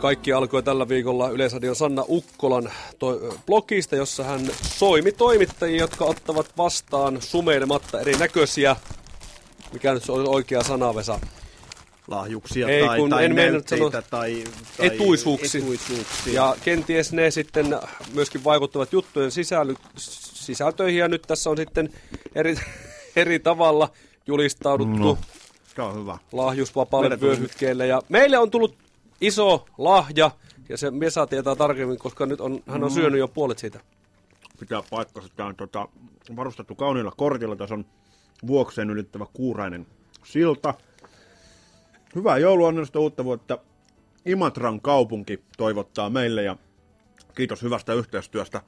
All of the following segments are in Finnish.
Kaikki alkoi tällä viikolla Yleisradion Sanna Ukkolan to- blogista, jossa hän soimi toimittajia, jotka ottavat vastaan sumeilematta erinäköisiä, mikä nyt on oikea sana, Vesa, lahjuksia Ei, tai, kun tai en näytteitä sanoa tai, tai etuisuuksia. etuisuuksia. Ja kenties ne sitten myöskin vaikuttavat juttujen sisälly- sisältöihin, ja nyt tässä on sitten eri, eri tavalla julistauduttu No. Hyvä. lahjusvapaalle vyöhykkeelle. Ja meille on tullut iso lahja, ja se Mesa tietää tarkemmin, koska nyt on, hän Mm. on syönyt jo puolet siitä. Pitää paikkansa. Tämä on tota, varustettu kauniilla kortilla. Tässä on vuokseen ylittävä kuurainen silta. Hyvää jouluonnelusta uutta vuotta. Imatran kaupunki toivottaa meille ja kiitos hyvästä yhteistyöstä.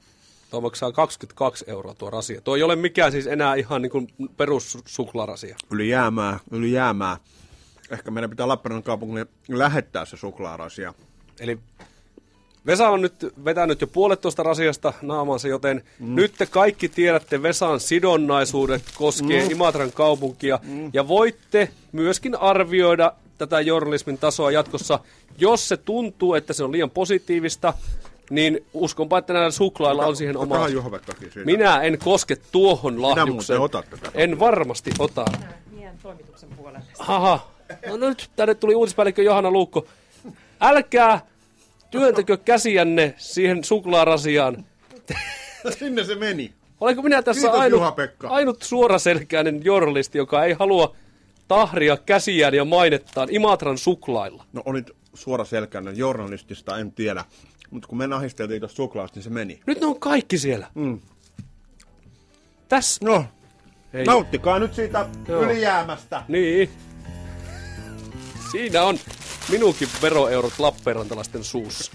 Tuo maksaa 22 euroa tuo rasia. Tuo ei ole mikään siis enää ihan niin kuin perussuklaarasia. Yli jäämää, yli jäämää. Ehkä meidän pitää Lappeenrannan kaupungille lähettää se suklaarasia. Eli Vesa on nyt vetänyt jo puolet tuosta rasiasta naamaansa, joten mm. nyt te kaikki tiedätte Vesan sidonnaisuudet koskien mm. Imatran kaupunkia. Mm. Ja voitte myöskin arvioida tätä journalismin tasoa jatkossa. Jos se tuntuu, että se on liian positiivista, niin uskonpa, että näillä suklailla on siihen oma... Minä en koske tuohon lahjukseen. En varmasti ota. Toimituksen puolelle. Haha. No nyt tänne tuli uutispäällikkö Johanna Luukko. Älkää työntäkö käsiänne siihen suklaarasiaan. Sinne se meni. Olenko minä tässä Kiitos, ainut, Juha-Pekka. ainut suoraselkäinen journalisti, joka ei halua tahria käsiään ja mainettaan Imatran suklailla? No olit suoraselkäinen journalistista, en tiedä. Mutta kun me nahisteltiin tuosta suklaasta, niin se meni. Nyt ne on kaikki siellä. Mm. Tässä. No, Hei. nauttikaa nyt siitä Joo. ylijäämästä. Niin. Siinä on minunkin veroeurot Lappeenrantalaisten suussa.